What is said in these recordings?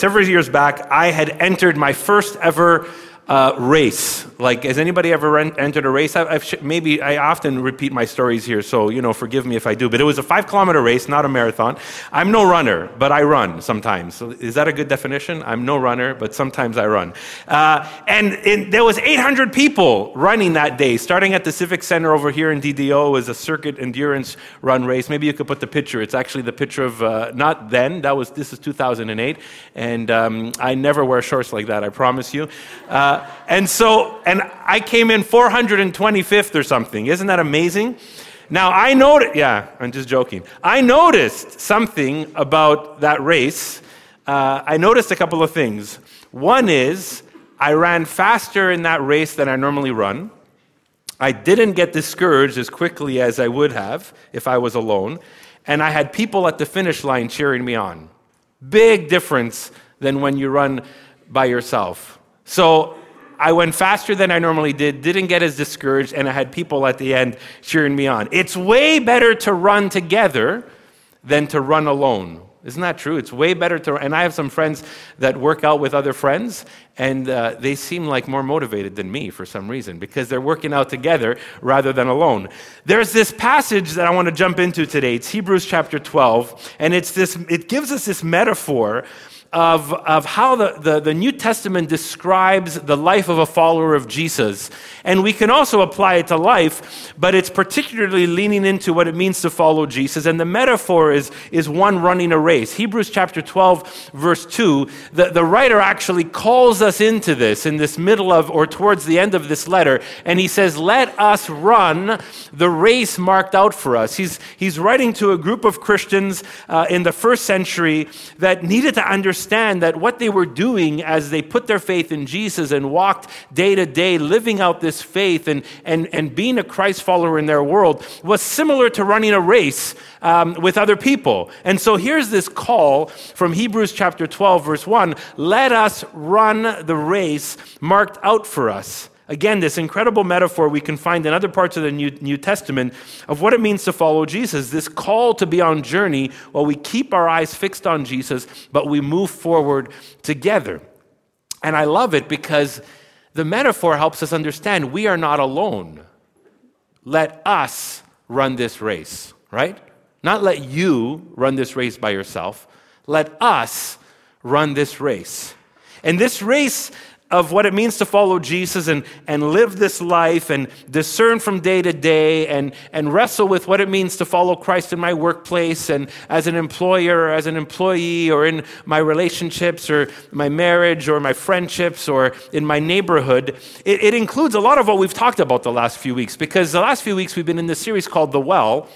several years back, I had entered my first ever uh, race. Like, has anybody ever entered a race? I've, I've, maybe I often repeat my stories here, so you know, forgive me if I do. But it was a five kilometer race, not a marathon. I'm no runner, but I run sometimes. So is that a good definition? I'm no runner, but sometimes I run. Uh, and there was 800 people running that day, starting at the Civic Center over here in DDO. Was a circuit endurance run race. Maybe you could put the picture. It's actually the picture of uh, not then. That was this is 2008, and um, I never wear shorts like that. I promise you. And so, and I came in 425th or something. Isn't that amazing? Now, I noticed, yeah, I'm just joking. I noticed something about that race. Uh, I noticed a couple of things. One is, I ran faster in that race than I normally run. I didn't get discouraged as quickly as I would have if I was alone. And I had people at the finish line cheering me on. Big difference than when you run by yourself. So I went faster than I normally did, didn't get as discouraged, and I had people at the end cheering me on. It's way better to run together than to run alone. Isn't that true? It's way better to, and I have some friends that work out with other friends, and uh, they seem like more motivated than me for some reason because they're working out together rather than alone. There's this passage that I want to jump into today. It's Hebrews chapter 12, and it's this, it gives us this metaphor of, of how the, the, the, New Testament describes the life of a follower of Jesus. And we can also apply it to life, but it's particularly leaning into what it means to follow Jesus. And the metaphor is, is one running a race. Hebrews chapter 12, verse 2, the, the writer actually calls us into this in this middle of or towards the end of this letter. And he says, Let us run the race marked out for us. He's, he's writing to a group of Christians uh, in the first century that needed to understand understand that what they were doing as they put their faith in Jesus and walked day to day, living out this faith and, and, and being a Christ follower in their world, was similar to running a race um, with other people. And so here's this call from Hebrews chapter 12, verse 1 let us run the race marked out for us. Again, this incredible metaphor we can find in other parts of the New, Testament of what it means to follow Jesus. This call to be on journey while we keep our eyes fixed on Jesus, but we move forward together. And I love it because the metaphor helps us understand we are not alone. Let us run this race, right? Not let you run this race by yourself. Let us run this race. And this race of what it means to follow Jesus and, and live this life and discern from day to day and, and wrestle with what it means to follow Christ in my workplace and as an employer or as an employee or in my relationships or my marriage or my friendships or in my neighborhood. It, it includes a lot of what we've talked about the last few weeks because the last few weeks we've been in this series called The Well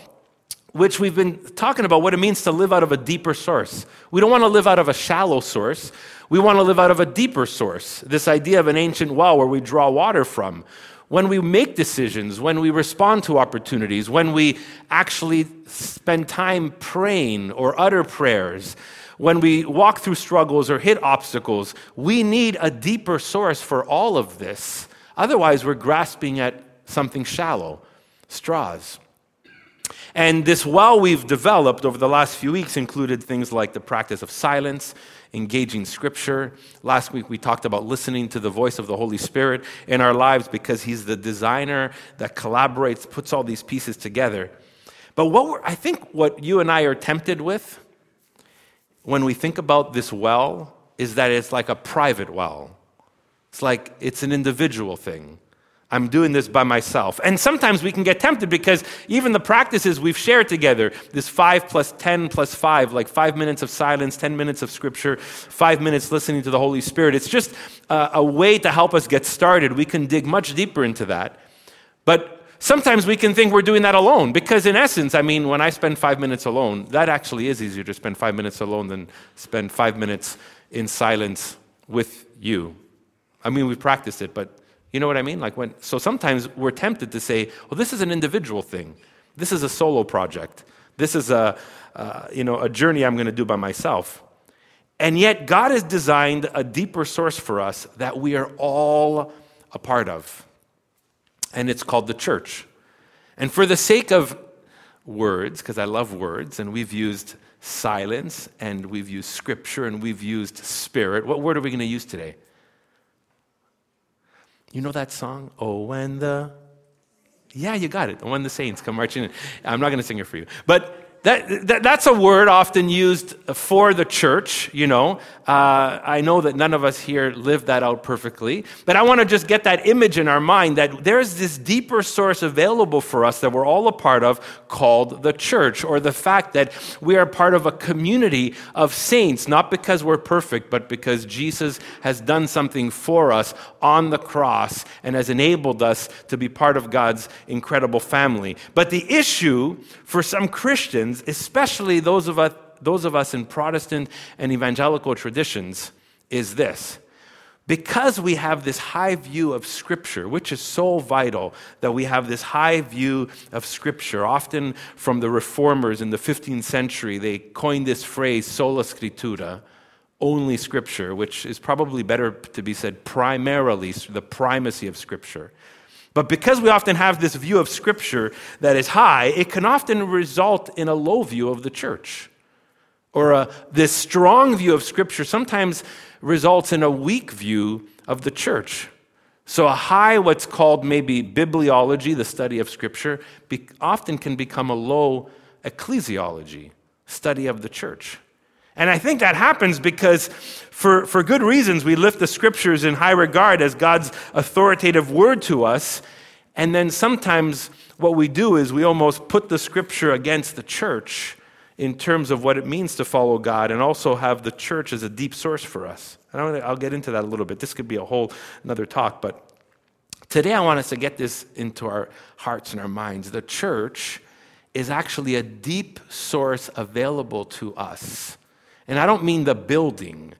which we've been talking about what it means to live out of a deeper source. We don't want to live out of a shallow source. We want to live out of a deeper source. This idea of an ancient well where we draw water from. When we make decisions, when we respond to opportunities, when we actually spend time praying or utter prayers, when we walk through struggles or hit obstacles, we need a deeper source for all of this. Otherwise, we're grasping at something shallow, straws. And this well we've developed over the last few weeks included things like the practice of silence, engaging scripture. Last week we talked about listening to the voice of the Holy Spirit in our lives because He's the designer that collaborates, puts all these pieces together. But what I think what you and I are tempted with when we think about this well is that it's like a private well. It's like it's an individual thing. I'm doing this by myself. And sometimes we can get tempted because even the practices we've shared together, this five plus 10 plus five, like five minutes of silence, 10 minutes of scripture, five minutes listening to the Holy Spirit, it's just a, a way to help us get started. We can dig much deeper into that. But sometimes we can think we're doing that alone because, in essence, I mean, when I spend five minutes alone, that actually is easier to spend five minutes alone than spend five minutes in silence with you. I mean, we've practiced it, but you know what I mean? Like when, so sometimes we're tempted to say, well, this is an individual thing. This is a solo project. This is a, uh, you know, a journey I'm going to do by myself. And yet, God has designed a deeper source for us that we are all a part of. And it's called the church. And for the sake of words, because I love words, and we've used silence and we've used scripture and we've used spirit. What word are we going to use today? You know that song? Oh, when the. Yeah, you got it. When the saints come marching in. I'm not going to sing it for you. But that, that, that's a word often used for the church, you know. Uh, I know that none of us here live that out perfectly, but I want to just get that image in our mind that there's this deeper source available for us that we're all a part of called the church, or the fact that we are part of a community of saints, not because we're perfect, but because Jesus has done something for us on the cross and has enabled us to be part of God's incredible family. But the issue for some Christians, Especially those of us, those of us in Protestant and evangelical traditions, is this. Because we have this high view of Scripture, which is so vital that we have this high view of Scripture, often from the reformers in the 15th century, they coined this phrase, sola scriptura, only Scripture, which is probably better to be said primarily, the primacy of Scripture. But because we often have this view of Scripture that is high, it can often result in a low view of the church. Or a, this strong view of Scripture sometimes results in a weak view of the church. So, a high, what's called maybe bibliology, the study of Scripture, be, often can become a low ecclesiology, study of the church. And I think that happens because, for, for good reasons, we lift the scriptures in high regard as God's authoritative word to us. And then sometimes what we do is we almost put the scripture against the church in terms of what it means to follow God and also have the church as a deep source for us. And I'll get into that a little bit. This could be a whole another talk, but today I want us to get this into our hearts and our minds. The church is actually a deep source available to us and I don't mean the building,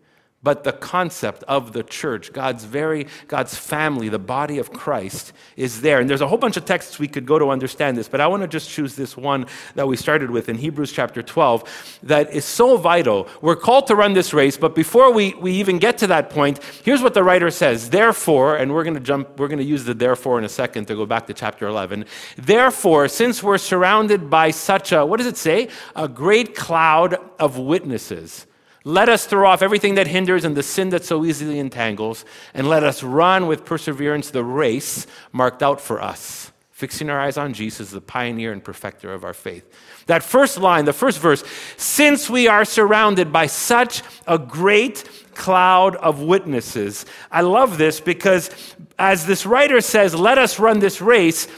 but the concept of the church, God's very, God's family, the body of Christ is there. And there's a whole bunch of texts we could go to understand this, but I want to just choose this one that we started with in Hebrews chapter 12 that is so vital. We're called to run this race, but before we, we even get to that point, here's what the writer says. Therefore, and we're going to jump, we're going to use the therefore in a second to go back to chapter 11. Therefore, since we're surrounded by such a, what does it say? A great cloud of witnesses. Let us throw off everything that hinders and the sin that so easily entangles, and let us run with perseverance the race marked out for us, fixing our eyes on Jesus, the pioneer and perfecter of our faith. That first line, the first verse, since we are surrounded by such a great cloud of witnesses. I love this because as this writer says, let us run this race,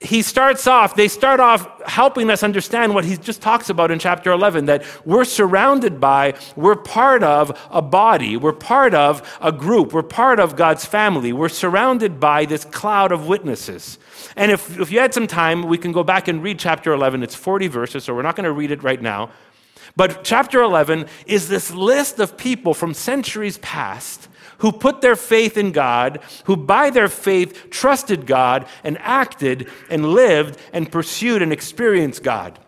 he starts off, they start off helping us understand what he just talks about in chapter 11 that we're surrounded by, we're part of a body, we're part of a group, we're part of God's family, we're surrounded by this cloud of witnesses. And if, if you had some time, we can go back and read chapter 11. It's 40 verses, so we're not going to read it right now. But chapter 11 is this list of people from centuries past who put their faith in God, who by their faith trusted God and acted and lived and pursued and experienced God.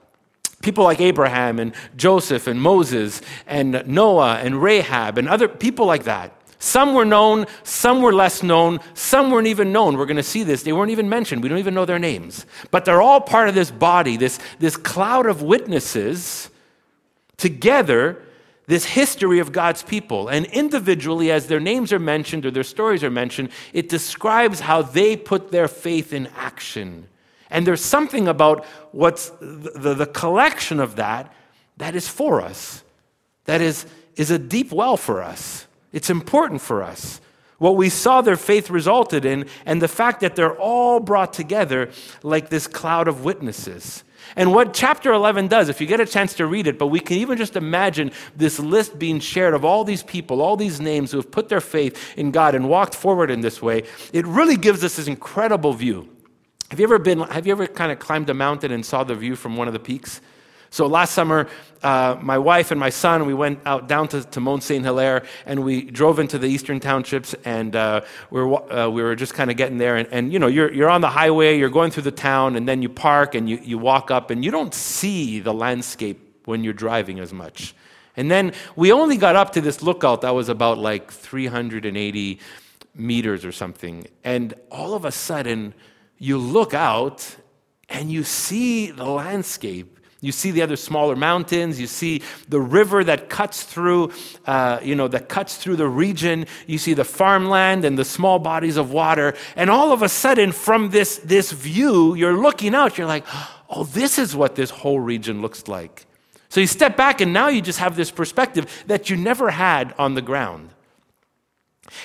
People like Abraham and Joseph and Moses and Noah and Rahab and other people like that. Some were known, some were less known, some weren't even known. We're going to see this. They weren't even mentioned. We don't even know their names. But they're all part of this body, this, this cloud of witnesses together this history of God's people. And individually, as their names are mentioned or their stories are mentioned, it describes how they put their faith in action. And there's something about what's the, the, the collection of that that is for us, that is, is a deep well for us. It's important for us. What we saw their faith resulted in, and the fact that they're all brought together like this cloud of witnesses. And what chapter 11 does, if you get a chance to read it, but we can even just imagine this list being shared of all these people, all these names who have put their faith in God and walked forward in this way, it really gives us this incredible view. Have you ever been, have you ever kind of climbed a mountain and saw the view from one of the peaks? So last summer, uh, my wife and my son, we went out down to, to Mont Saint Hilaire and we drove into the eastern townships and uh, we, were, uh, we were just kind of getting there. And, and, you know, you're, you're on the highway, you're going through the town, and then you park and you, you walk up and you don't see the landscape when you're driving as much. And then we only got up to this lookout that was about like 380 meters or something. And all of a sudden, you look out and you see the landscape You see the other smaller mountains. You see the river that cuts through, uh, you know, that cuts through the region. You see the farmland and the small bodies of water. And all of a sudden, from this, this view, you're looking out, you're like, oh, this is what this whole region looks like. So you step back, and now you just have this perspective that you never had on the ground.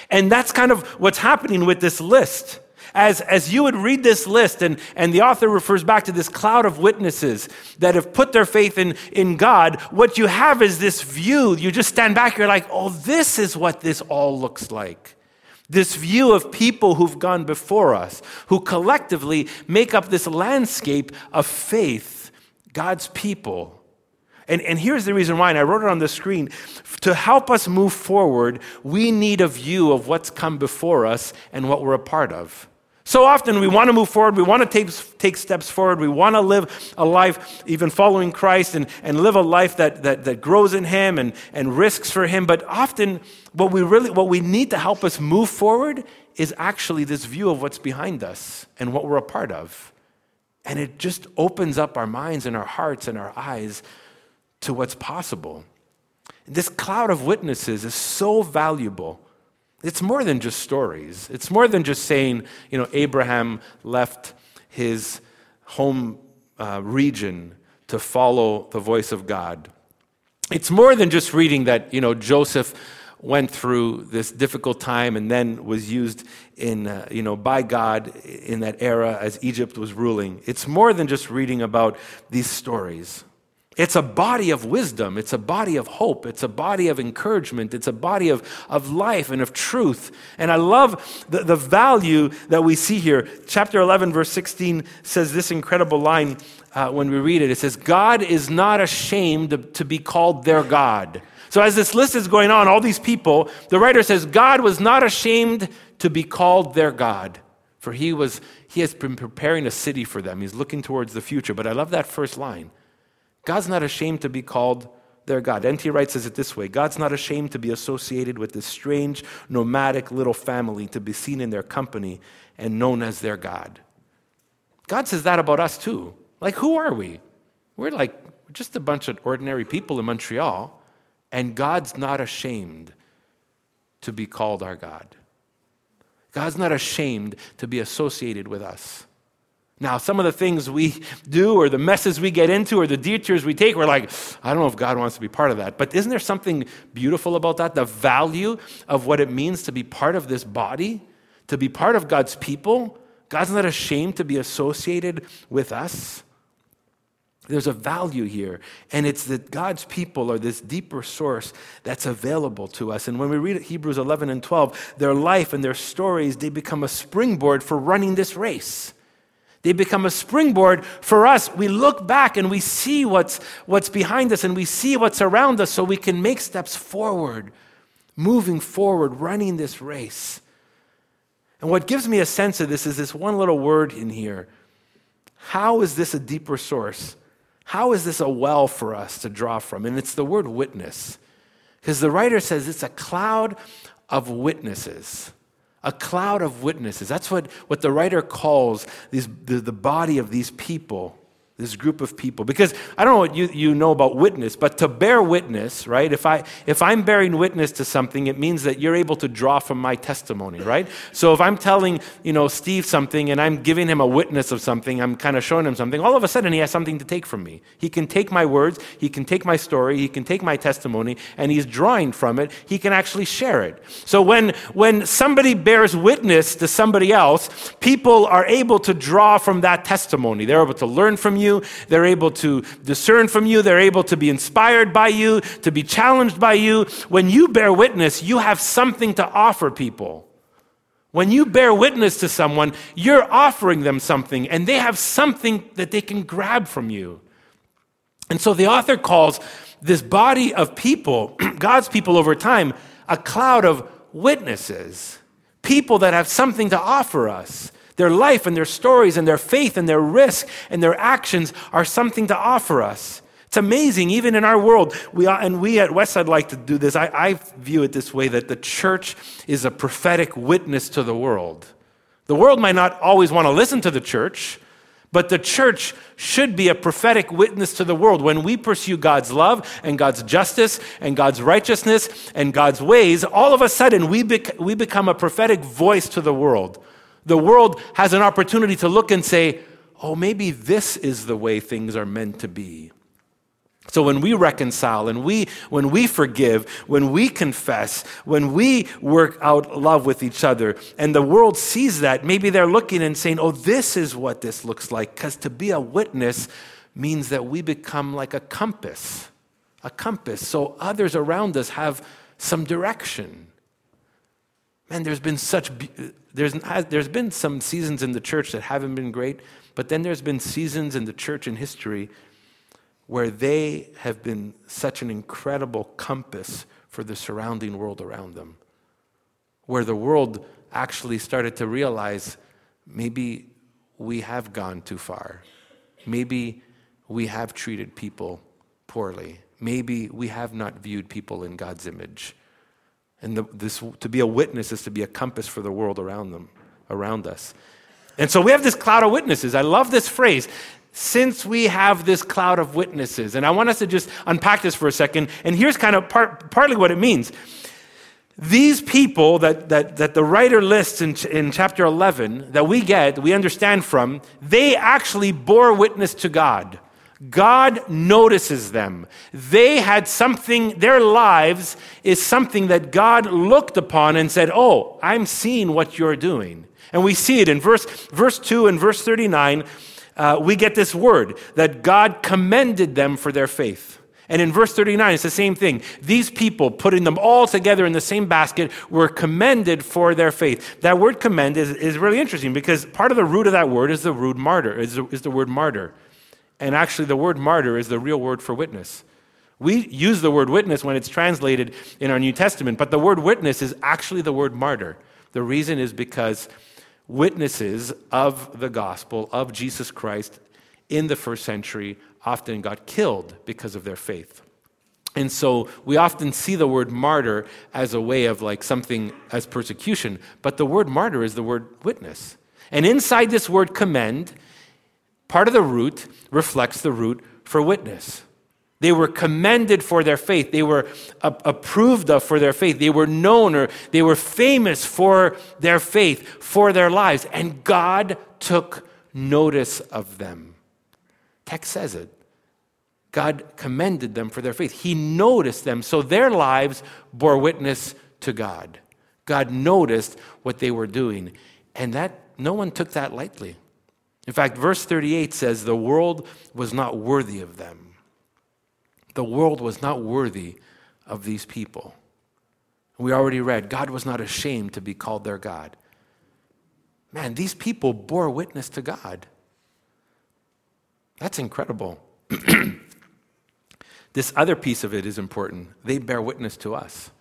And that's kind of what's happening with this list. As, as you would read this list, and, and the author refers back to this cloud of witnesses that have put their faith in, in God, what you have is this view. You just stand back, you're like, oh, this is what this all looks like. This view of people who've gone before us, who collectively make up this landscape of faith, God's people. And, and here's the reason why, and I wrote it on the screen. To help us move forward, we need a view of what's come before us and what we're a part of. So often we want to move forward, we want to take, take steps forward, we want to live a life even following Christ and, and live a life that, that, that grows in Him and, and risks for Him. But often what we really what we need to help us move forward is actually this view of what's behind us and what we're a part of. And it just opens up our minds and our hearts and our eyes to what's possible. This cloud of witnesses is so valuable. It's more than just stories. It's more than just saying, you know, Abraham left his home uh, region to follow the voice of God. It's more than just reading that, you know, Joseph went through this difficult time and then was used in, uh, you know, by God in that era as Egypt was ruling. It's more than just reading about these stories. It's a body of wisdom. It's a body of hope. It's a body of encouragement. It's a body of, of life and of truth. And I love the, the value that we see here. Chapter 11, verse 16 says this incredible line uh, when we read it. It says, God is not ashamed to, to be called their God. So as this list is going on, all these people, the writer says, God was not ashamed to be called their God. For he was, he has been preparing a city for them. He's looking towards the future. But I love that first line. God's not ashamed to be called their God. N.T. Wright says it this way God's not ashamed to be associated with this strange, nomadic little family, to be seen in their company and known as their God. God says that about us too. Like, who are we? We're like just a bunch of ordinary people in Montreal, and God's not ashamed to be called our God. God's not ashamed to be associated with us. Now, some of the things we do or the messes we get into or the detours we take, we're like, I don't know if God wants to be part of that. But isn't there something beautiful about that? The value of what it means to be part of this body, to be part of God's people. God's not ashamed to be associated with us. There's a value here, and it's that God's people are this deeper source that's available to us. And when we read Hebrews 11 and 12, their life and their stories, they become a springboard for running this race. They become a springboard for us. We look back and we see what's, what's behind us and we see what's around us so we can make steps forward, moving forward, running this race. And what gives me a sense of this is this one little word in here. How is this a deeper source? How is this a well for us to draw from? And it's the word witness. Because the writer says it's a cloud of witnesses a cloud of witnesses. That's what, what the writer calls these, the, the body of these people this group of people. Because i don't know what you, you know about witness but to bear witness right if i if i'm bearing witness to something it means that you're able to draw from my testimony right? So if i'm telling you know steve something and i'm giving him a witness of something i'm kind of showing him something all of a sudden he has something to take from me. He can take my words he can take my story he can take my testimony and he's drawing from it he can actually share it. So when when somebody bears witness to somebody else people are able to draw from that testimony. They're able to learn from you you. They're able to discern from you. They're able to be inspired by you, to be challenged by you. When you bear witness, you have something to offer people. When you bear witness to someone, you're offering them something, and they have something that they can grab from you. And so the author calls this body of people, God's people over time, a cloud of witnesses, people that have something to offer us. Their life and their stories and their faith and their risk and their actions are something to offer us. It's amazing, even in our world. We are, and we at Westside like to do this. I, I view it this way that the church is a prophetic witness to the world. The world might not always want to listen to the church, But the church should be a prophetic witness to the world. When we pursue God's love and God's justice and God's righteousness and God's ways, all of a sudden we, bec- we become a prophetic voice to the world. The world has an opportunity to look and say, oh, maybe this is the way things are meant to be. So when we reconcile and we when we forgive, when we confess, when we work out love with each other and the world sees that, maybe they're looking and saying, "Oh, this is what this looks like." Cuz to be a witness means that we become like a compass. A compass so others around us have some direction. Man, there's been such there's there's been some seasons in the church that haven't been great, but then there's been seasons in the church in history where they have been such an incredible compass for the surrounding world around them, where the world actually started to realize maybe we have gone too far. Maybe we have treated people poorly. Maybe we have not viewed people in God's image. And the, this, to be a witness is to be a compass for the world around them, around us. And so we have this cloud of witnesses. I love this phrase since we have this cloud of witnesses. And I want us to just unpack this for a second. And here's kind of part, partly what it means. These people that, that, that the writer lists in, in chapter 11, that we get, we understand from, they actually bore witness to God. God notices them. They had something, their lives is something that God looked upon and said, Oh, I'm seeing what you're doing. And we see it in verse, verse 2 and verse 39 uh, we get this word that God commended them for their faith. And in verse 39, it's the same thing. These people, putting them all together in the same basket, were commended for their faith. That word commend is, is really interesting because part of the root of that word is the root martyr, is the, is the word martyr. And actually, the word martyr is the real word for witness. We use the word witness when it's translated in our New Testament, but the word witness is actually the word martyr. The reason is because witnesses of the gospel of Jesus Christ in the first century often got killed because of their faith. And so we often see the word martyr as a way of like something as persecution, but the word martyr is the word witness. And inside this word commend, part of the root reflects the root for witness. They were commended for their faith. They were approved of for their faith. They were known or they were famous for their faith, for their lives. And God took notice of them. Text says it. God commended them for their faith. He noticed them, so their lives bore witness to God. God noticed what they were doing, and that no one took that lightly. In fact, verse 38 says the world was not worthy of them. The world was not worthy of these people. We already read, God was not ashamed to be called their God. Man, these people bore witness to God. That's incredible. this other piece of it is important. They bear witness to us.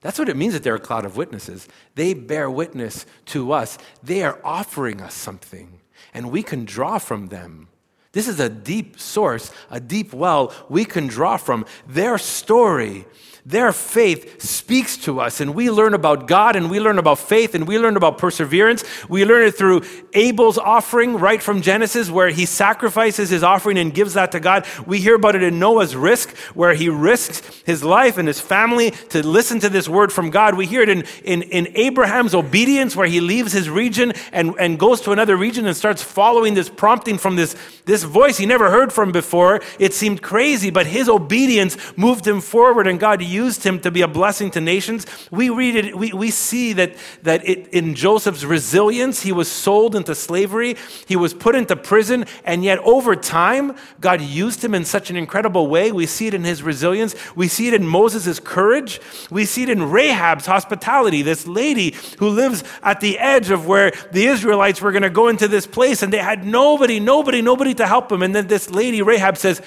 That's what it means that they're a cloud of witnesses. They bear witness to us. They are offering us something, and we can draw from them. This is a deep source, a deep well we can draw from. Their story their faith speaks to us, and we learn about God, and we learn about faith, and we learn about perseverance. We learn it through Abel's offering, right from Genesis, where he sacrifices his offering and gives that to God. We hear about it in Noah's risk, where he risks his life and his family to listen to this word from God. We hear it in, in, in Abraham's obedience, where he leaves his region and, and goes to another region and starts following this prompting from this, this voice he never heard from before. It seemed crazy, but his obedience moved him forward, and God used him to be a blessing to nations. We read it, we, we see that, that it, in Joseph's resilience, he was sold into slavery, he was put into prison, and yet over time, God used him in such an incredible way. We see it in his resilience, we see it in Moses' courage, we see it in Rahab's hospitality, this lady who lives at the edge of where the Israelites were going to go into this place, and they had nobody, nobody, nobody to help them. And then this lady, Rahab, says,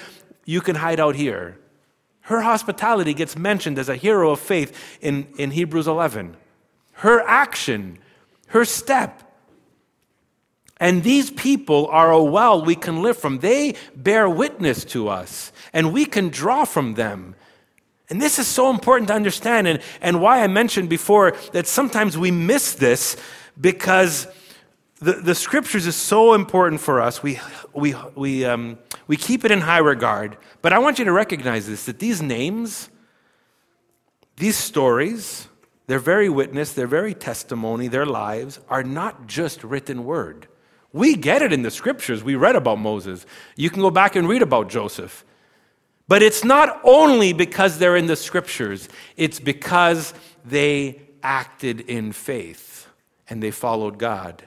You can hide out here. Her hospitality gets mentioned as a hero of faith in, in Hebrews 11. Her action, her step. And these people are a well we can live from. They bear witness to us, and we can draw from them. And this is so important to understand, and, and why I mentioned before that sometimes we miss this because the, the scriptures is so important for us. We, we, we, um, we keep it in high regard. But I want you to recognize this that these names, these stories, their very witness, their very testimony, their lives are not just written word. We get it in the scriptures. We read about Moses. You can go back and read about Joseph. But it's not only because they're in the scriptures, it's because they acted in faith and they followed God.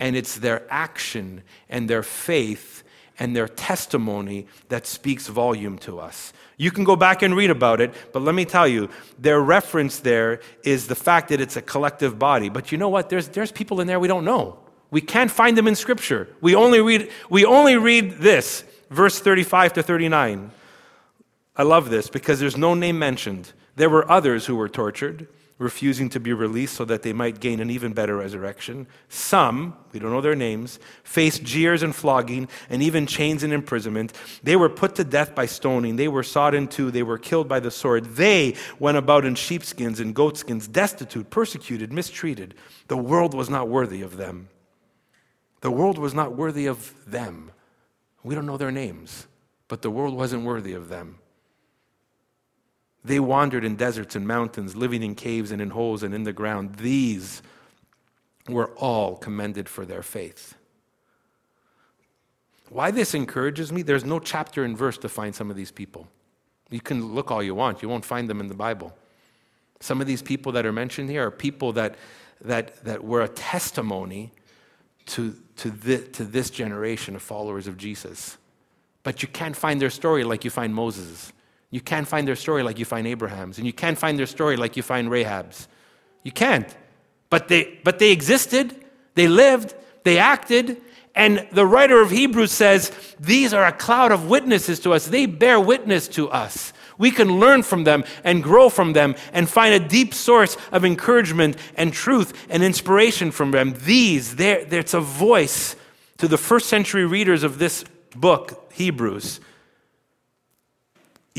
And it's their action and their faith and their testimony that speaks volume to us. You can go back and read about it, but let me tell you, their reference there is the fact that it's a collective body. But you know what? There's, there's people in there we don't know. We can't find them in Scripture. We only read, we only read this, verse 35 to 39. I love this because there's no name mentioned. There were others who were tortured refusing to be released so that they might gain an even better resurrection. Some, we don't know their names, faced jeers and flogging and even chains and imprisonment. They were put to death by stoning. They were sawed in two. They were killed by the sword. They went about in sheepskins and goatskins, destitute, persecuted, mistreated. The world was not worthy of them. The world was not worthy of them. We don't know their names, but the world wasn't worthy of them. They wandered in deserts and mountains, living in caves and in holes and in the ground. These were all commended for their faith. Why this encourages me, there's no chapter and verse to find some of these people. You can look all you want, you won't find them in the Bible. Some of these people that are mentioned here are people that, that, that were a testimony to, to, the, to this generation of followers of Jesus. But you can't find their story like you find Moses. You can't find their story like you find Abraham's, and you can't find their story like you find Rahab's. You can't. But they, but they existed, they lived, they acted, and the writer of Hebrews says, These are a cloud of witnesses to us. They bear witness to us. We can learn from them and grow from them and find a deep source of encouragement and truth and inspiration from them. These, there it's a voice to the first century readers of this book, Hebrews.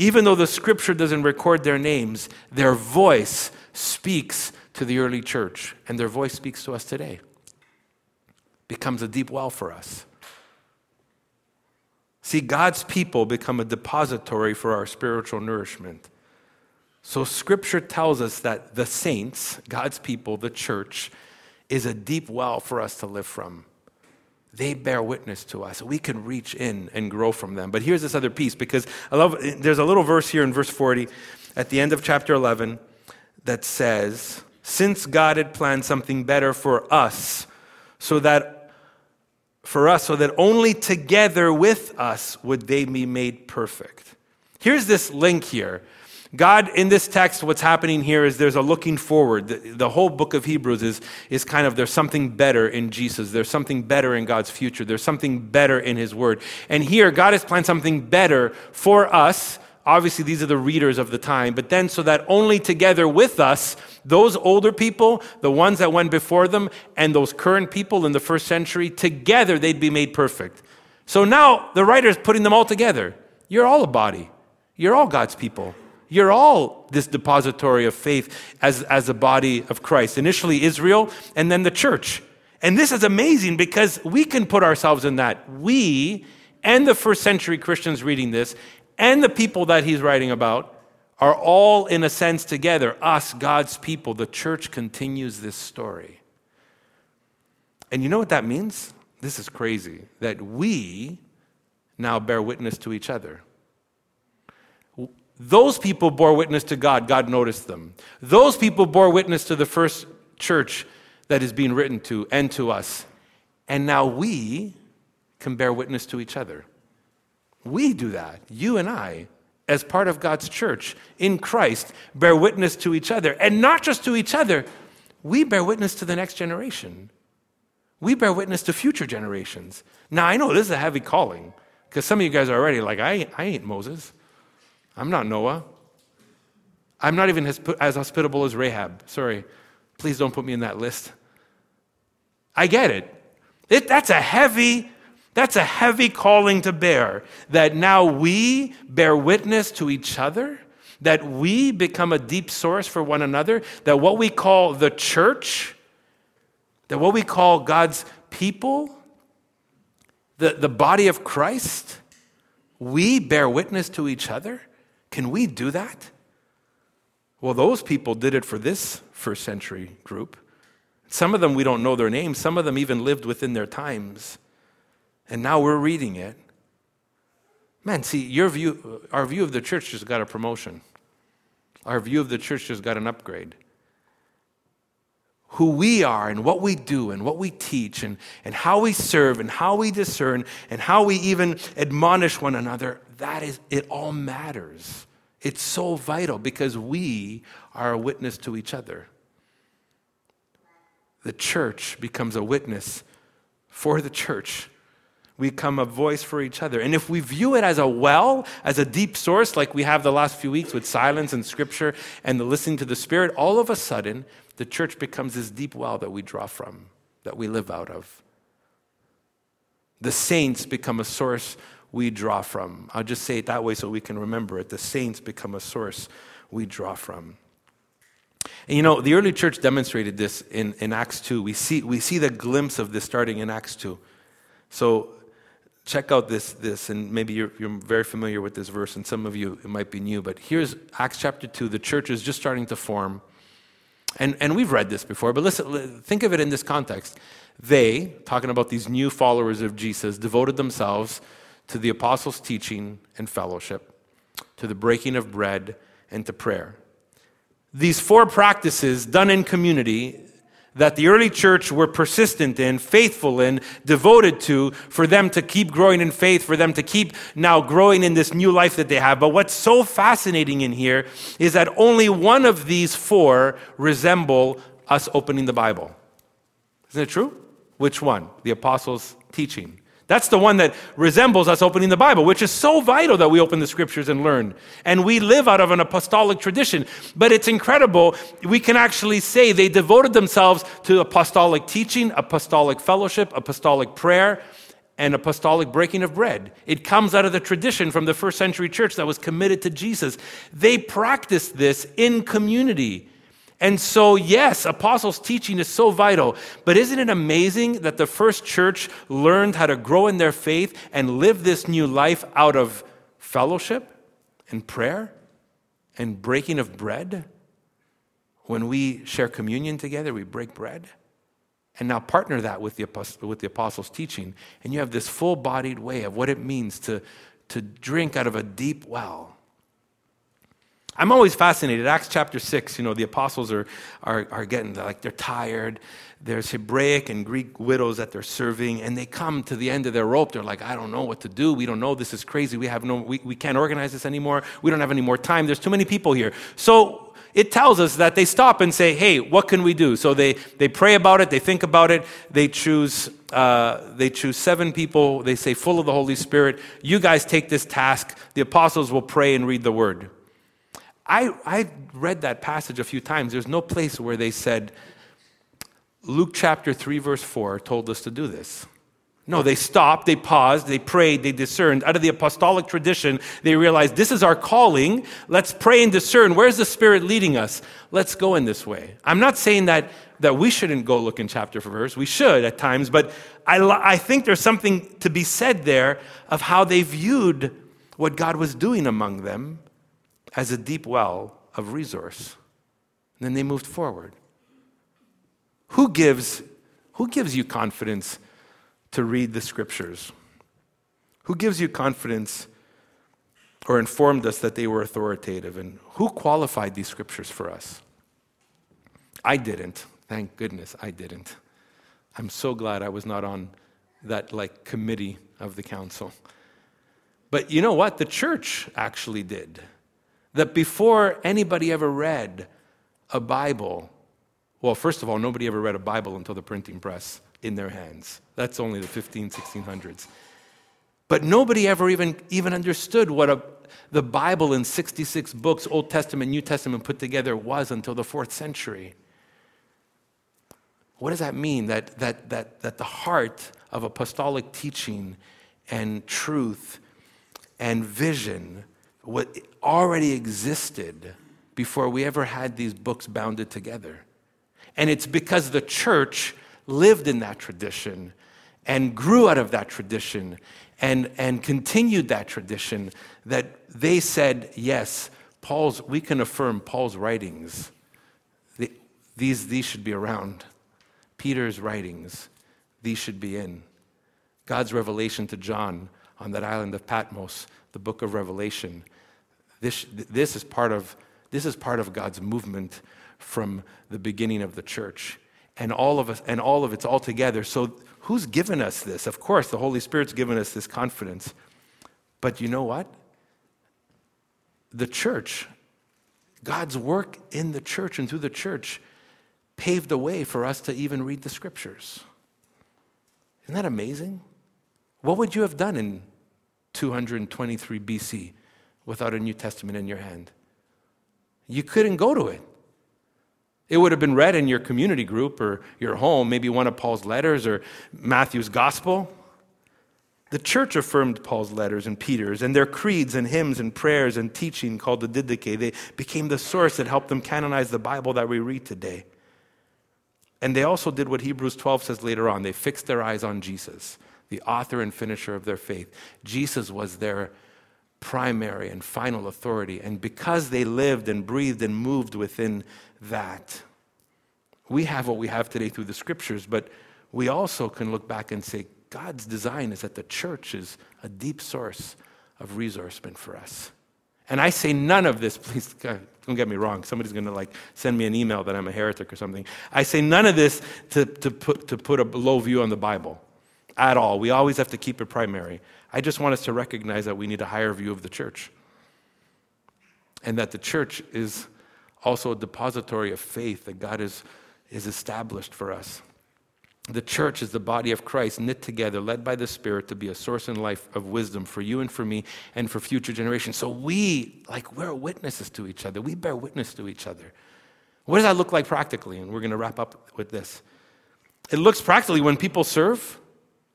Even though the scripture doesn't record their names, their voice speaks to the early church, and their voice speaks to us today. Becomes a deep well for us. See, God's people become a depository for our spiritual nourishment. So, scripture tells us that the saints, God's people, the church, is a deep well for us to live from they bear witness to us. We can reach in and grow from them. But here's this other piece because I love there's a little verse here in verse 40 at the end of chapter 11 that says, Since God had planned something better for us, so that for us, so that only together with us would they be made perfect. Here's this link here God, in this text, what's happening here is there's a looking forward. The, the, whole book of Hebrews is, is kind of there's something better in Jesus. There's something better in God's future. There's something better in His Word. And here, God has planned something better for us. Obviously, these are the readers of the time, but then so that only together with us, those older people, the ones that went before them, and those current people in the first century, together they'd be made perfect. So now the writer is putting them all together. You're all a body, you're all God's people. You're all this depository of faith as, as a body of Christ. Initially, Israel, and then the church. And this is amazing because we can put ourselves in that. We and the first century Christians reading this and the people that he's writing about are all, in a sense, together. Us, God's people. The church continues this story. And you know what that means? This is crazy. That we now bear witness to each other. Those people bore witness to God, God noticed them. Those people bore witness to the first church that is being written to and to us. And now we can bear witness to each other. We do that, you and I, as part of God's church in Christ, bear witness to each other. And not just to each other, we bear witness to the next generation. We bear witness to future generations. Now, I know this is a heavy calling because some of you guys are already like, I, I ain't Moses. I'm not Noah. I'm not even as hospitable as Rahab. Sorry. Please don't put me in that list. I get it. it. That's a heavy, that's a heavy calling to bear. That now we bear witness to each other, that we become a deep source for one another, that what we call the church, that what we call God's people, the, the body of Christ, we bear witness to each other? Can we do that? Well, those people did it for this first century group. Some of them we don't know their names, some of them even lived within their times. And now we're reading it. Man, see, your view, our view of the church just got a promotion. Our view of the church just got an upgrade. Who we are and what we do and what we teach and, and how we serve and how we discern and how we even admonish one another, that is, it all matters. It's so vital because we are a witness to each other. The church becomes a witness for the church. We become a voice for each other. And if we view it as a well, as a deep source, like we have the last few weeks with silence and scripture and the listening to the Spirit, all of a sudden, the church becomes this deep well that we draw from, that we live out of. The saints become a source we draw from. I'll just say it that way so we can remember it. The saints become a source we draw from. And you know, the early church demonstrated this in, in Acts 2. We see, we see the glimpse of this starting in Acts 2. So check out this, this and maybe you're, you're very familiar with this verse, and some of you, it might be new, but here's Acts chapter 2. The church is just starting to form. And, and we've read this before, but listen, think of it in this context. They, talking about these new followers of Jesus, devoted themselves to the apostles' teaching and fellowship, to the breaking of bread, and to prayer. These four practices done in community that the early church were persistent in, faithful in, devoted to, for them to keep growing in faith, for them to keep now growing in this new life that they have. But what's so fascinating in here is that only one of these four resemble us opening the Bible. Isn't it true? Which one? The apostles' teaching. That's the one that resembles us opening the Bible, which is so vital that we open the scriptures and learn. And we live out of an apostolic tradition. But it's incredible. We can actually say they devoted themselves to apostolic teaching, apostolic fellowship, apostolic prayer, and apostolic breaking of bread. It comes out of the tradition from the first century church that was committed to Jesus. They practiced this in community. And so, yes, apostles' teaching is so vital. But isn't it amazing that the first church learned how to grow in their faith and live this new life out of fellowship and prayer and breaking of bread? When we share communion together, we break bread. And now partner that with the, with the apostles' teaching. And you have this full bodied way of what it means to, to drink out of a deep well I'm always fascinated. Acts chapter 6, you know, the apostles are, are, are getting, like, they're tired. There's Hebraic and Greek widows that they're serving, and they come to the end of their rope. They're like, I don't know what to do. We don't know. This is crazy. We, have no, we, we can't organize this anymore. We don't have any more time. There's too many people here. So it tells us that they stop and say, hey, what can we do? So they, they pray about it, they think about it, they choose, uh, they choose seven people, they say, full of the Holy Spirit, you guys take this task. The apostles will pray and read the word. I, I read that passage a few times. There's no place where they said, Luke chapter 3, verse 4 told us to do this. No, they stopped, they paused, they prayed, they discerned. Out of the apostolic tradition, they realized this is our calling. Let's pray and discern. Where's the Spirit leading us? Let's go in this way. I'm not saying that, that we shouldn't go look in chapter for verse. We should at times, but I, I think there's something to be said there of how they viewed what God was doing among them as a deep well of resource. And then they moved forward. Who gives, who gives you confidence to read the scriptures? Who gives you confidence or informed us that they were authoritative? And who qualified these scriptures for us? I didn't. Thank goodness I didn't. I'm so glad I was not on that like committee of the council. But you know what? The church actually did that before anybody ever read a Bible, well, first of all, nobody ever read a Bible until the printing press in their hands. That's only the 15, 1600s. But nobody ever even, even understood what a, the Bible in 66 books, Old Testament, New Testament put together, was until the fourth century. What does that mean? That, that, that, that the heart of apostolic teaching and truth and vision what already existed before we ever had these books bounded together. And it's because the church lived in that tradition and grew out of that tradition and, and continued that tradition that they said, yes, Paul's, we can affirm Paul's writings. The, these, these should be around. Peter's writings, these should be in. God's revelation to John on that island of Patmos, the book of Revelation. This, this, is part of, this is part of God's movement from the beginning of the church. And all of us, and all of it's all together. So who's given us this? Of course, the Holy Spirit's given us this confidence. But you know what? The church, God's work in the church and through the church, paved the way for us to even read the scriptures. Isn't that amazing? What would you have done in 223 BC without a New Testament in your hand? You couldn't go to it. It would have been read in your community group or your home, maybe one of Paul's letters or Matthew's gospel. The church affirmed Paul's letters and Peter's, and their creeds and hymns and prayers and teaching called the Didache. They became the source that helped them canonize the Bible that we read today. And they also did what Hebrews 12 says later on they fixed their eyes on Jesus, the author and finisher of their faith. Jesus was their primary and final authority. And because they lived and breathed and moved within that, we have what we have today through the scriptures, but we also can look back and say, God's design is that the church is a deep source of ressourcement for us. And I say none of this, please don't get me wrong. Somebody's going to like send me an email that I'm a heretic or something. I say none of this to, to, put, to put a low view on the Bible at all. We always have to keep it primary. I just want us to recognize that we need a higher view of the church. And that the church is also a depository of faith that God is, is established for us. The church is the body of Christ knit together, led by the Spirit to be a source in life of wisdom for you and for me and for future generations. So we, like, we're witnesses to each other. We bear witness to each other. What does that look like practically? And we're going to wrap up with this. It looks practically when people serve,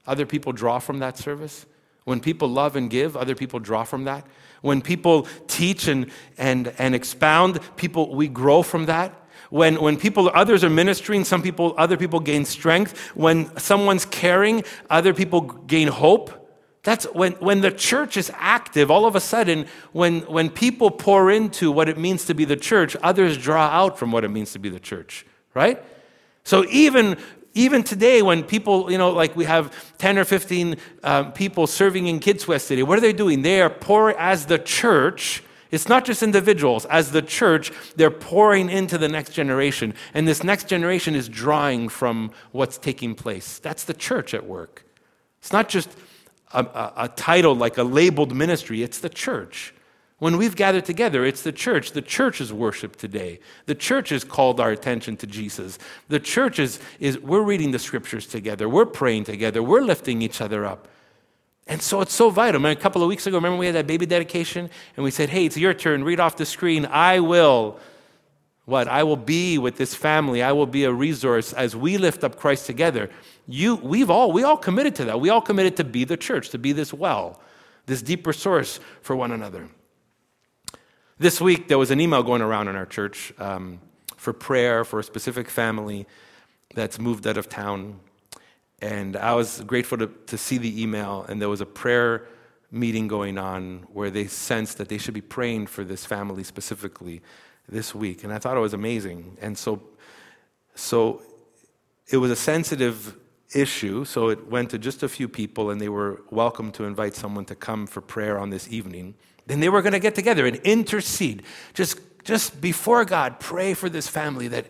other people draw from that service. When people love and give, other people draw from that. When people teach and, and, and expound, people, we grow from that. When, when people, others are ministering, some people, other people gain strength. When someone's caring, other people gain hope. That's when, when the church is active, all of a sudden, when, when people pour into what it means to be the church, others draw out from what it means to be the church, right? So even even today, when people, you know, like we have 10 or 15 um, people serving in Kids West today, what are they doing? They are pouring, as the church, it's not just individuals, as the church, they're pouring into the next generation. And this next generation is drawing from what's taking place. That's the church at work. It's not just a, a, a title like a labeled ministry, it's the church. When we've gathered together, it's the church. The church is worship today. The church has called our attention to Jesus. The church is, is we're reading the scriptures together. We're praying together. We're lifting each other up. And so it's so vital. I a couple of weeks ago, remember we had that baby dedication? And we said, hey, it's your turn. Read off the screen. I will, what? I will be with this family. I will be a resource as we lift up Christ together. You, we've all, we all committed to that. We all committed to be the church, to be this well, this deeper source for one another. This week, there was an email going around in our church um, for prayer for a specific family that's moved out of town. And I was grateful to, to see the email, and there was a prayer meeting going on where they sensed that they should be praying for this family specifically this week. And I thought it was amazing. And so, so it was a sensitive issue, so it went to just a few people, and they were welcome to invite someone to come for prayer on this evening. Then they were going to get together and intercede. Just, just before God, pray for this family that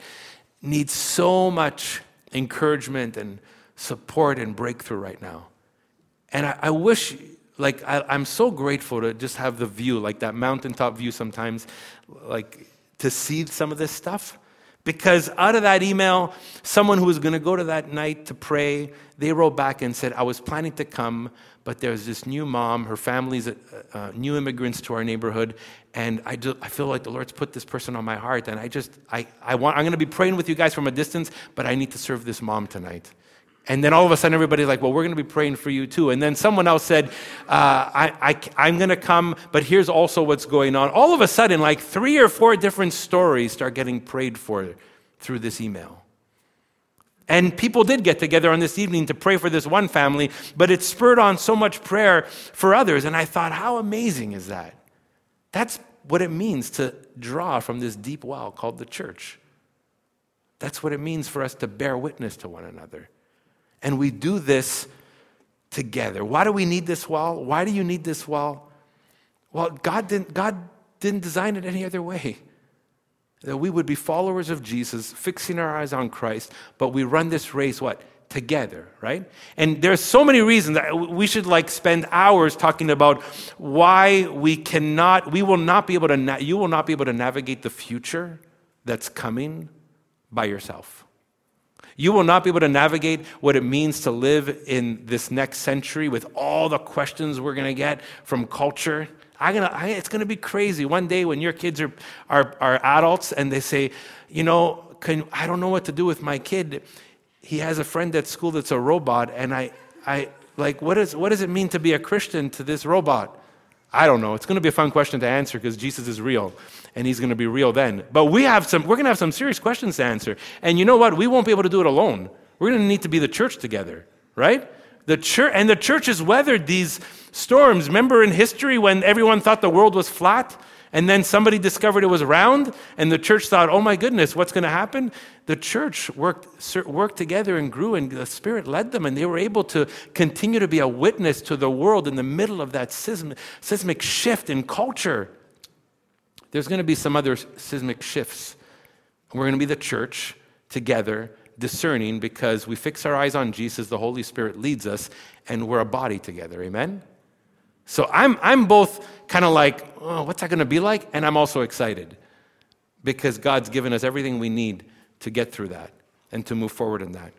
needs so much encouragement and support and breakthrough right now. And I, I wish, like, I, I'm so grateful to just have the view, like that mountaintop view sometimes, like to see some of this stuff. Because out of that email, someone who was going to go to that night to pray, they wrote back and said, I was planning to come, but there's this new mom, her family's uh, uh, new immigrants to our neighborhood, and I, do, I feel like the Lord's put this person on my heart, and I just, I, I want, I'm going to be praying with you guys from a distance, but I need to serve this mom tonight. And then all of a sudden, everybody's like, well, we're going to be praying for you too. And then someone else said, uh, I, I, I'm going to come, but here's also what's going on. All of a sudden, like three or four different stories start getting prayed for through this email. And people did get together on this evening to pray for this one family, but it spurred on so much prayer for others. And I thought, how amazing is that? That's what it means to draw from this deep well called the church. That's what it means for us to bear witness to one another. And we do this together. Why do we need this well? Why do you need this well? Well, God didn't, God didn't design it any other way that we would be followers of Jesus, fixing our eyes on Christ, but we run this race what? Together, right? And there's so many reasons that we should like spend hours talking about why we cannot, we will not be able to, na- you will not be able to navigate the future that's coming by yourself. You will not be able to navigate what it means to live in this next century with all the questions we're going to get from culture I'm gonna, I, it's going to be crazy. One day when your kids are, are, are adults and they say, you know, can, I don't know what to do with my kid. He has a friend at school that's a robot, and I, I like, what, is, what does it mean to be a Christian to this robot? I don't know. It's going to be a fun question to answer because Jesus is real and he's going to be real then. But we have some, we're going to have some serious questions to answer. And you know what? We won't be able to do it alone. We're going to need to be the church together, right? The church, and the church has weathered these storms. Remember in history when everyone thought the world was flat? And then somebody discovered it was round, and the church thought, oh my goodness, what's going to happen? The church worked, worked together and grew, and the Spirit led them, and they were able to continue to be a witness to the world in the middle of that seismic shift in culture. There's going to be some other seismic shifts. We're going to be the church together discerning because we fix our eyes on Jesus, the Holy Spirit leads us, and we're a body together. Amen? So I'm, I'm both kind of like, oh, what's that going to be like? And I'm also excited because God's given us everything we need to get through that and to move forward in that.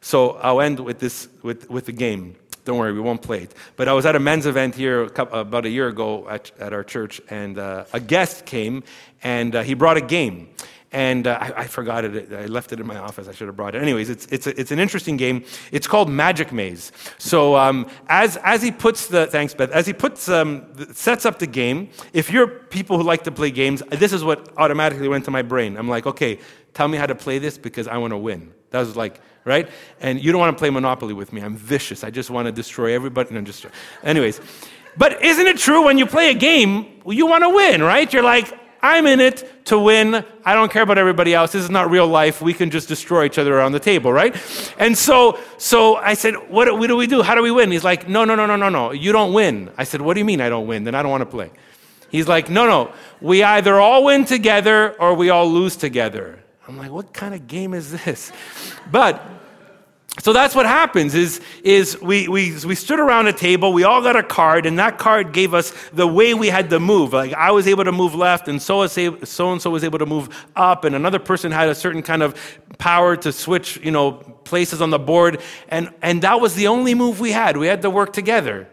So I'll end with this, with, with the game. Don't worry, we won't play it. But I was at a men's event here about a year ago at, at our church, and uh, a guest came, and uh, he brought a game and uh, I, I, forgot it. I left it in my office. I should have brought it. Anyways, it's, it's, a, it's an interesting game. It's called Magic Maze. So um, as, as he puts the, thanks, Beth, as he puts, um, sets up the game, if you're people who like to play games, this is what automatically went to my brain. I'm like, okay, tell me how to play this because I want to win. That was like, right? And you don't want to play Monopoly with me. I'm vicious. I just want to destroy everybody. And just, anyways. But isn't it true when you play a game, you want to win, right? You're like, I'm in it to win. I don't care about everybody else. This is not real life. We can just destroy each other around the table, right? And so, so I said, what, what do we do? How do we win? He's like, no, no, no, no, no, no. You don't win. I said, what do you mean I don't win? Then I don't want to play. He's like, no, no. We either all win together or we all lose together. I'm like, what kind of game is this? But so that's what happens is, is we, we, we stood around a table we all got a card and that card gave us the way we had to move. Like i was able to move left and so, and so was able to move up and another person had a certain kind of power to switch you know places on the board and, and that was the only move we had. We had to work together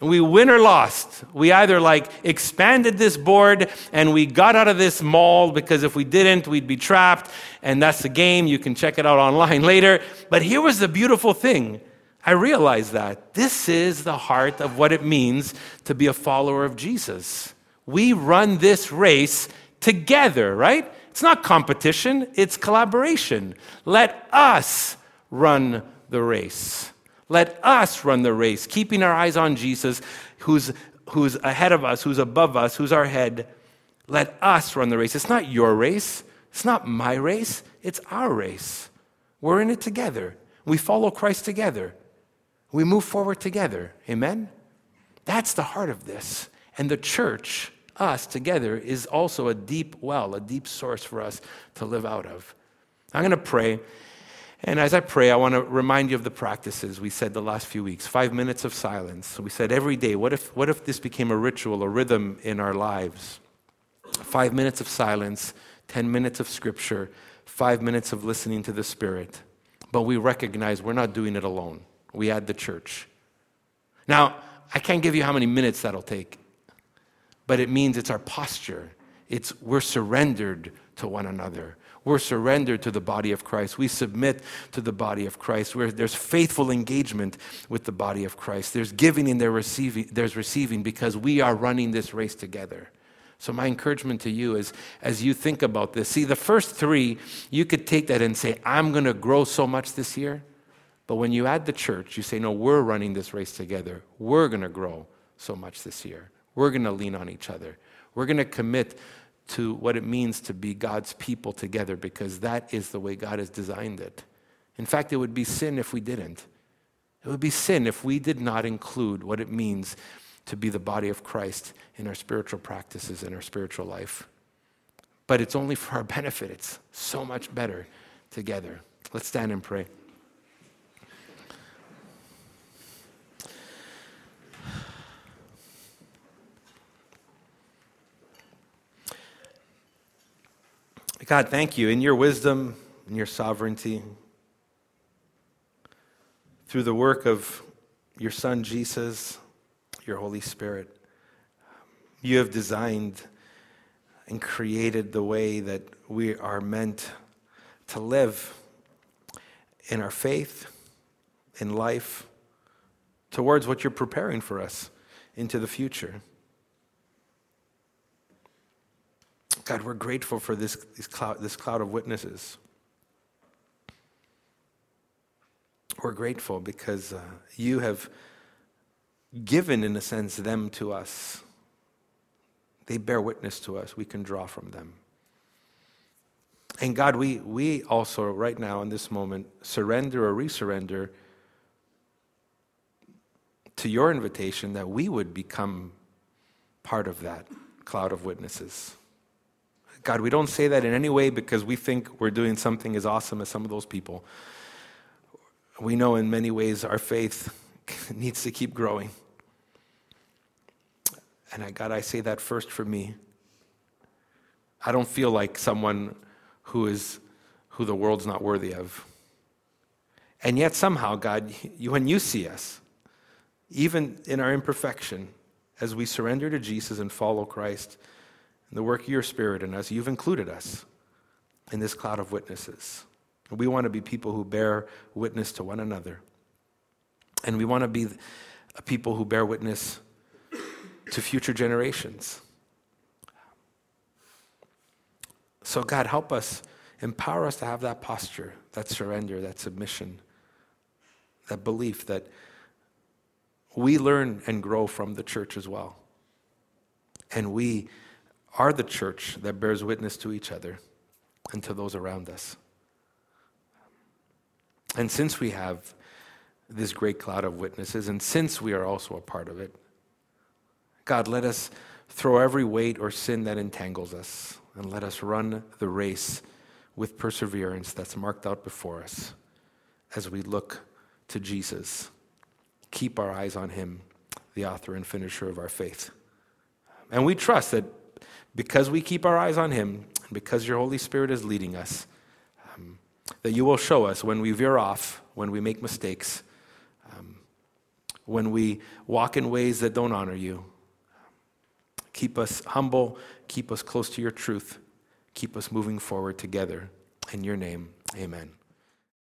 we win or lost. We either like expanded this board and we got out of this mall because if we didn't, we'd be trapped. And that's the game. You can check it out online later. But here was the beautiful thing. I realized that this is the heart of what it means to be a follower of Jesus. We run this race together, right? It's not competition, it's collaboration. Let us run the race. Let us run the race, keeping our eyes on Jesus, who's, who's ahead of us, who's above us, who's our head. Let us run the race. It's not your race, it's not my race, it's our race. We're in it together. We follow Christ together. We move forward together. Amen? That's the heart of this. And the church, us together, is also a deep well, a deep source for us to live out of. I'm going to pray. And as I pray, I want to remind you of the practices we said the last few weeks. Five minutes of silence. We said every day, what if, what if this became a ritual, a rhythm in our lives? Five minutes of silence, 10 minutes of scripture, five minutes of listening to the Spirit. But we recognize we're not doing it alone. We add the church. Now, I can't give you how many minutes that'll take, but it means it's our posture. It's we're surrendered to one another. We're surrendered to the body of Christ. We submit to the body of Christ. There's faithful engagement with the body of Christ. There's giving and there receiving, there's receiving because we are running this race together. So, my encouragement to you is as you think about this, see, the first three, you could take that and say, I'm going to grow so much this year. But when you add the church, you say, No, we're running this race together. We're going to grow so much this year. We're going to lean on each other. We're going to commit to what it means to be God's people together because that is the way God has designed it. In fact, it would be sin if we didn't. It would be sin if we did not include what it means to be the body of Christ in our spiritual practices and our spiritual life. But it's only for our benefit. It's so much better together. Let's stand and pray. God, thank you in your wisdom, in your sovereignty, through the work of your Son Jesus, your Holy Spirit. You have designed and created the way that we are meant to live in our faith, in life, towards what you're preparing for us into the future. God, we're grateful for this, this, cloud, this cloud of witnesses. We're grateful because uh, you have given, in a sense, them to us. They bear witness to us. We can draw from them. And God, we, we also, right now in this moment, surrender or resurrender to your invitation that we would become part of that cloud of witnesses. God, we don't say that in any way because we think we're doing something as awesome as some of those people. We know in many ways our faith needs to keep growing. And I, God, I say that first for me. I don't feel like someone who is who the world's not worthy of. And yet somehow, God, you, when you see us, even in our imperfection, as we surrender to Jesus and follow Christ, and the work of your Spirit in us, you've included us in this cloud of witnesses. We want to be people who bear witness to one another. And we want to be people who bear witness to future generations. So, God, help us, empower us to have that posture, that surrender, that submission, that belief that we learn and grow from the church as well. And we are the church that bears witness to each other and to those around us. And since we have this great cloud of witnesses, and since we are also a part of it, God, let us throw every weight or sin that entangles us, and let us run the race with perseverance that's marked out before us as we look to Jesus. Keep our eyes on Him, the author and finisher of our faith. And we trust that because we keep our eyes on Him, and because your Holy Spirit is leading us, um, that you will show us when we veer off, when we make mistakes, um, when we walk in ways that don't honor you. Keep us humble, keep us close to your truth, keep us moving forward together. In your name, amen.